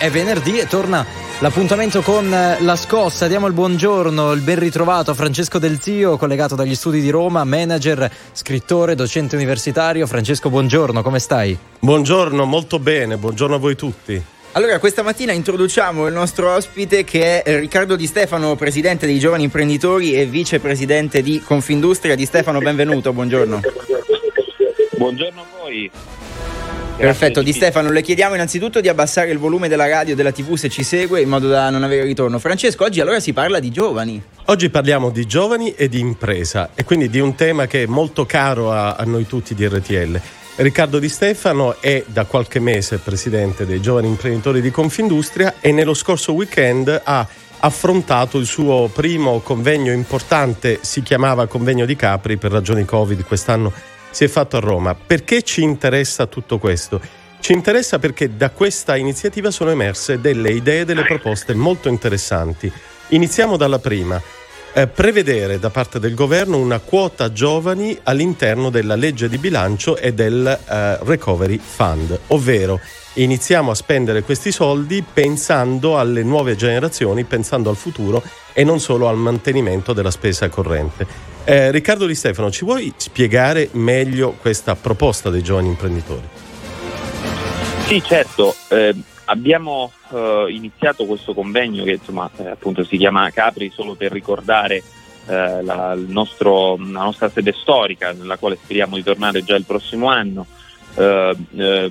è venerdì e torna l'appuntamento con eh, la scossa. Diamo il buongiorno, il ben ritrovato a Francesco Del Zio, collegato dagli studi di Roma, manager, scrittore, docente universitario. Francesco, buongiorno, come stai? Buongiorno, molto bene, buongiorno a voi tutti. Allora, questa mattina introduciamo il nostro ospite che è Riccardo Di Stefano, presidente dei giovani imprenditori e vicepresidente di Confindustria. Di Stefano, benvenuto, buongiorno. Buongiorno a voi. Perfetto, Di Stefano, le chiediamo innanzitutto di abbassare il volume della radio e della TV se ci segue in modo da non avere ritorno. Francesco, oggi allora si parla di giovani. Oggi parliamo di giovani e di impresa e quindi di un tema che è molto caro a, a noi tutti di RTL. Riccardo Di Stefano è da qualche mese presidente dei giovani imprenditori di Confindustria e nello scorso weekend ha affrontato il suo primo convegno importante, si chiamava Convegno di Capri per ragioni Covid, quest'anno si è fatto a Roma. Perché ci interessa tutto questo? Ci interessa perché da questa iniziativa sono emerse delle idee, delle proposte molto interessanti. Iniziamo dalla prima. Eh, prevedere da parte del governo una quota giovani all'interno della legge di bilancio e del eh, Recovery Fund, ovvero iniziamo a spendere questi soldi pensando alle nuove generazioni, pensando al futuro e non solo al mantenimento della spesa corrente. Eh, Riccardo Di Stefano, ci vuoi spiegare meglio questa proposta dei giovani imprenditori? Sì, certo. Eh, abbiamo eh, iniziato questo convegno che insomma, eh, appunto si chiama Capri solo per ricordare eh, la, nostro, la, nostra sede storica nella quale speriamo di tornare già il prossimo anno, eh,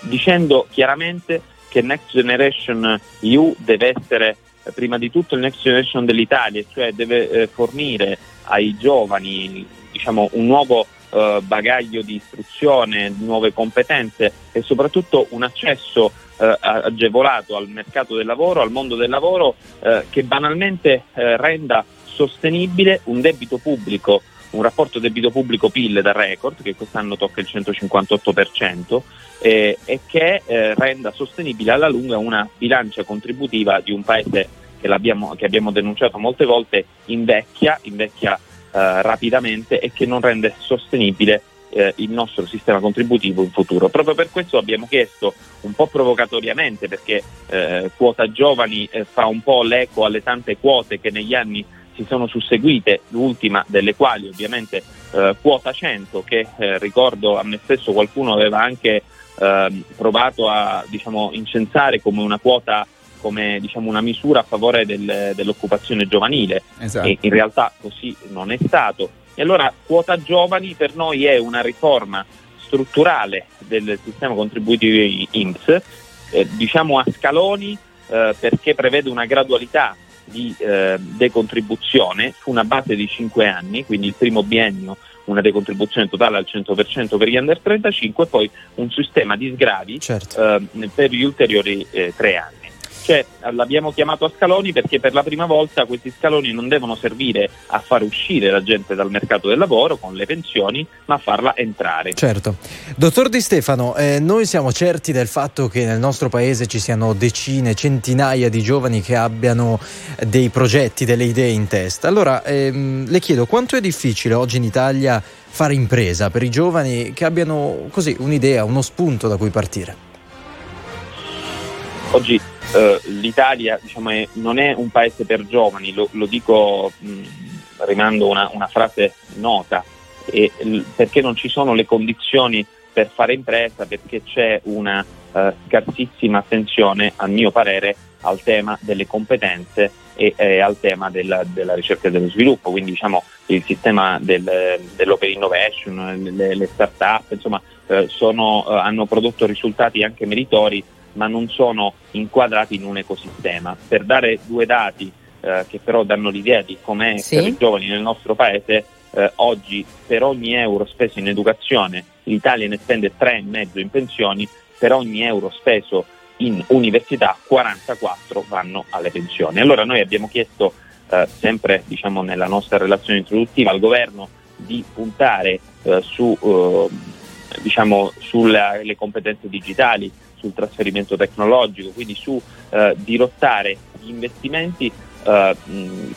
dicendo chiaramente che Next Generation EU deve essere prima di tutto il Next Generation dell'Italia, cioè deve fornire ai giovani diciamo, un nuovo eh, bagaglio di istruzione, nuove competenze e soprattutto un accesso eh, agevolato al mercato del lavoro, al mondo del lavoro eh, che banalmente eh, renda sostenibile un debito pubblico, un rapporto debito pubblico PIL da record che quest'anno tocca il 158% eh, e che eh, renda sostenibile alla lunga una bilancia contributiva di un paese che, che abbiamo denunciato molte volte invecchia, invecchia eh, rapidamente e che non rende sostenibile eh, il nostro sistema contributivo in futuro. Proprio per questo abbiamo chiesto un po' provocatoriamente, perché eh, quota giovani eh, fa un po' l'eco alle tante quote che negli anni si sono susseguite, l'ultima delle quali ovviamente eh, quota 100, che eh, ricordo a me stesso qualcuno aveva anche ehm, provato a diciamo, incensare come una quota come diciamo, una misura a favore del, dell'occupazione giovanile esatto. e in realtà così non è stato. E allora quota giovani per noi è una riforma strutturale del sistema contributivo INPS, eh, diciamo a scaloni eh, perché prevede una gradualità di eh, decontribuzione su una base di 5 anni, quindi il primo biennio una decontribuzione totale al 100% per gli under 35 e poi un sistema di sgravi certo. eh, per gli ulteriori eh, tre anni. Cioè, l'abbiamo chiamato a scaloni perché per la prima volta questi scaloni non devono servire a far uscire la gente dal mercato del lavoro con le pensioni, ma a farla entrare. Certo. Dottor Di Stefano, eh, noi siamo certi del fatto che nel nostro paese ci siano decine, centinaia di giovani che abbiano dei progetti, delle idee in testa. Allora, ehm, le chiedo quanto è difficile oggi in Italia fare impresa per i giovani che abbiano così un'idea, uno spunto da cui partire? Oggi eh, l'Italia diciamo, è, non è un paese per giovani, lo, lo dico mh, rimando una, una, frase nota, e, l, perché non ci sono le condizioni per fare impresa, perché c'è una eh, scarsissima attenzione, a mio parere, al tema delle competenze e, e al tema della, della, ricerca e dello sviluppo, quindi diciamo il sistema del, dell'open innovation, le, le start-up, insomma, eh, sono, eh, hanno prodotto risultati anche meritori ma non sono inquadrati in un ecosistema. Per dare due dati eh, che però danno l'idea di com'è sì. per i giovani nel nostro paese, eh, oggi per ogni euro speso in educazione l'Italia ne spende 3,5 in pensioni, per ogni euro speso in università 44 vanno alle pensioni. Allora noi abbiamo chiesto eh, sempre diciamo, nella nostra relazione introduttiva al governo di puntare eh, su, eh, diciamo, sulle competenze digitali, sul trasferimento tecnologico, quindi su eh, dirottare gli investimenti eh,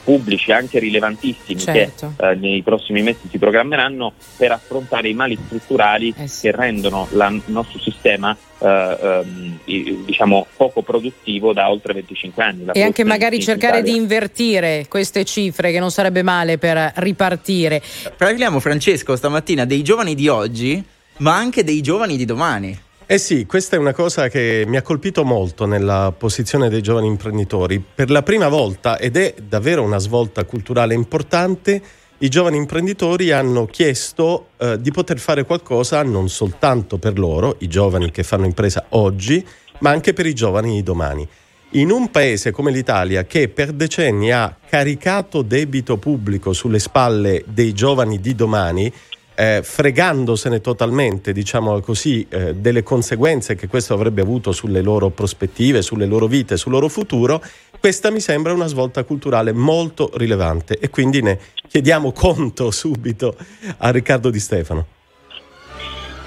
pubblici anche rilevantissimi certo. che eh, nei prossimi mesi si programmeranno per affrontare i mali strutturali eh sì. che rendono il nostro sistema eh, ehm, diciamo poco produttivo da oltre 25 anni. e anche magari cercare di invertire queste cifre che non sarebbe male per ripartire. Parliamo Francesco stamattina dei giovani di oggi ma anche dei giovani di domani. Eh sì, questa è una cosa che mi ha colpito molto nella posizione dei giovani imprenditori. Per la prima volta, ed è davvero una svolta culturale importante, i giovani imprenditori hanno chiesto eh, di poter fare qualcosa non soltanto per loro, i giovani che fanno impresa oggi, ma anche per i giovani di domani. In un paese come l'Italia che per decenni ha caricato debito pubblico sulle spalle dei giovani di domani, eh, fregandosene totalmente, diciamo così, eh, delle conseguenze che questo avrebbe avuto sulle loro prospettive, sulle loro vite, sul loro futuro, questa mi sembra una svolta culturale molto rilevante e quindi ne chiediamo conto subito a Riccardo Di Stefano.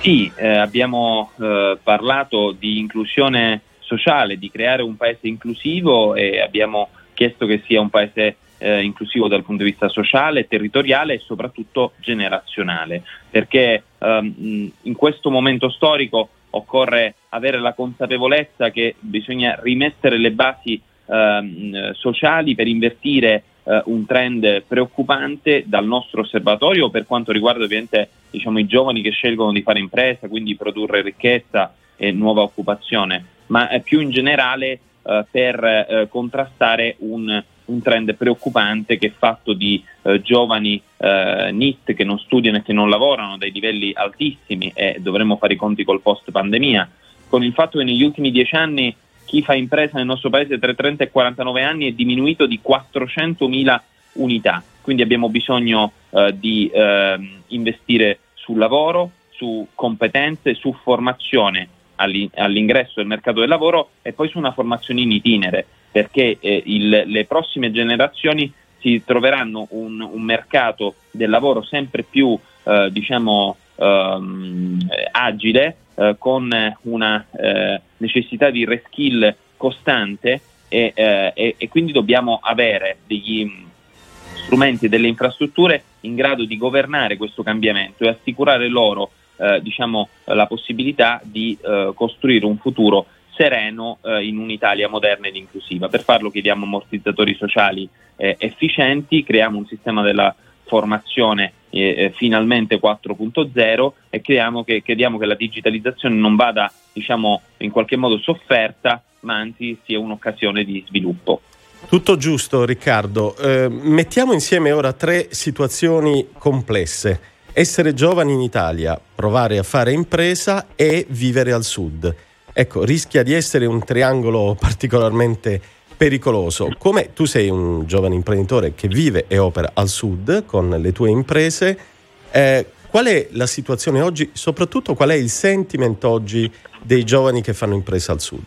Sì, eh, abbiamo eh, parlato di inclusione sociale, di creare un paese inclusivo e abbiamo chiesto che sia un paese eh, inclusivo dal punto di vista sociale, territoriale e soprattutto generazionale, perché ehm, in questo momento storico occorre avere la consapevolezza che bisogna rimettere le basi ehm, sociali per invertire eh, un trend preoccupante dal nostro osservatorio per quanto riguarda ovviamente diciamo, i giovani che scelgono di fare impresa, quindi produrre ricchezza e nuova occupazione, ma più in generale eh, per eh, contrastare un un trend preoccupante che è fatto di eh, giovani eh, NIT che non studiano e che non lavorano dai livelli altissimi e dovremmo fare i conti col post pandemia, con il fatto che negli ultimi dieci anni chi fa impresa nel nostro paese tra 30 e 49 anni è diminuito di 400.000 unità, quindi abbiamo bisogno eh, di ehm, investire sul lavoro, su competenze, su formazione all'ingresso del mercato del lavoro e poi su una formazione in itinere perché eh, il, le prossime generazioni si troveranno un, un mercato del lavoro sempre più eh, diciamo, ehm, agile, eh, con una eh, necessità di reskill costante e, eh, e, e, quindi dobbiamo avere degli strumenti e delle infrastrutture in grado di governare questo cambiamento e assicurare loro eh, diciamo, la possibilità di costruire un futuro sereno eh, in un'Italia moderna ed inclusiva. Per farlo chiediamo ammortizzatori sociali eh, efficienti, creiamo un sistema della formazione eh, eh finalmente 4.0 e che, chiediamo che la digitalizzazione non vada diciamo, in qualche modo sofferta, ma anzi sia un'occasione di sviluppo. Tutto giusto Riccardo. Eh, mettiamo insieme ora tre situazioni complesse. Essere giovani in Italia, provare a fare impresa e vivere al sud ecco, rischia di essere un triangolo particolarmente pericoloso. Come tu sei un giovane imprenditore che vive e opera al sud con le tue imprese, eh, qual è la situazione oggi, soprattutto qual è il sentiment oggi dei giovani che fanno impresa al sud?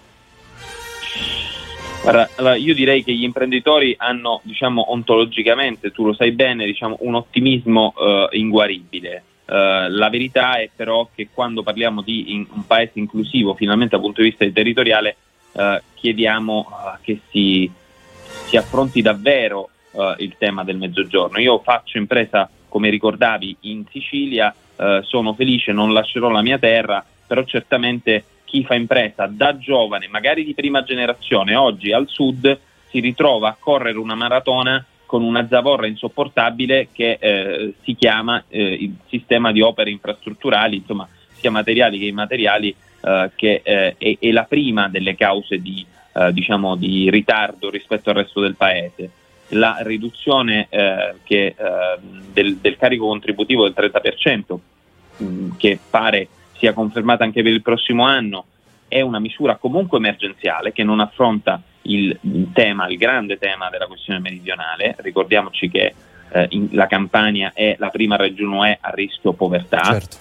Guarda, allora io direi che gli imprenditori hanno, diciamo, ontologicamente, tu lo sai bene, diciamo, un ottimismo eh, inguaribile. Uh, la verità è però che quando parliamo di in, un paese inclusivo, finalmente dal punto di vista territoriale, uh, chiediamo uh, che si, si, affronti davvero il tema del mezzogiorno. Io faccio impresa, come ricordavi, in Sicilia, sono felice, non lascerò la mia terra, però certamente chi fa impresa da giovane, magari di prima generazione, oggi al sud, si ritrova a correre una maratona con una zavorra insopportabile che eh, si chiama eh, il sistema di opere infrastrutturali, insomma sia materiali che immateriali, eh, che eh, è, è, la prima delle cause di, eh, diciamo, di, ritardo rispetto al resto del paese. La riduzione eh, che, del, del, carico contributivo del 30%, mh, mm, che pare sia confermata anche per il prossimo anno, è una misura comunque emergenziale che non affronta il, tema, il grande tema della questione meridionale. Ricordiamoci che eh, in, la Campania è la prima regione a rischio povertà. Certo.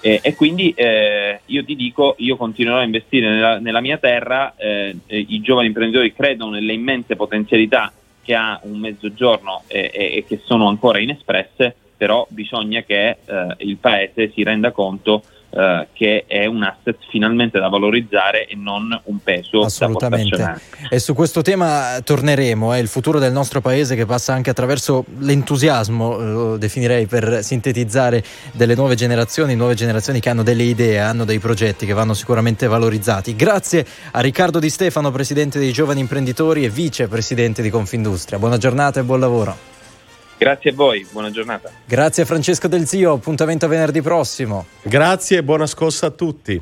E, e, quindi eh, io ti dico, io continuerò a investire nella, nella mia terra, eh, i giovani imprenditori credono nelle immense potenzialità che ha un mezzogiorno e, e che sono ancora inespresse, però bisogna che eh, il Paese si renda conto eh, che è un asset finalmente da valorizzare e non un peso Assolutamente. e su questo tema torneremo, è il futuro del nostro paese che passa anche attraverso l'entusiasmo, lo definirei per sintetizzare, delle nuove generazioni, nuove generazioni che hanno delle idee, hanno dei progetti che vanno sicuramente valorizzati. Grazie a Riccardo Di Stefano, presidente dei giovani imprenditori e vicepresidente di Confindustria. Buona giornata e buon lavoro. Grazie a voi, buona giornata. Grazie Francesco Del Zio, appuntamento venerdì prossimo. Grazie e buona scossa a tutti.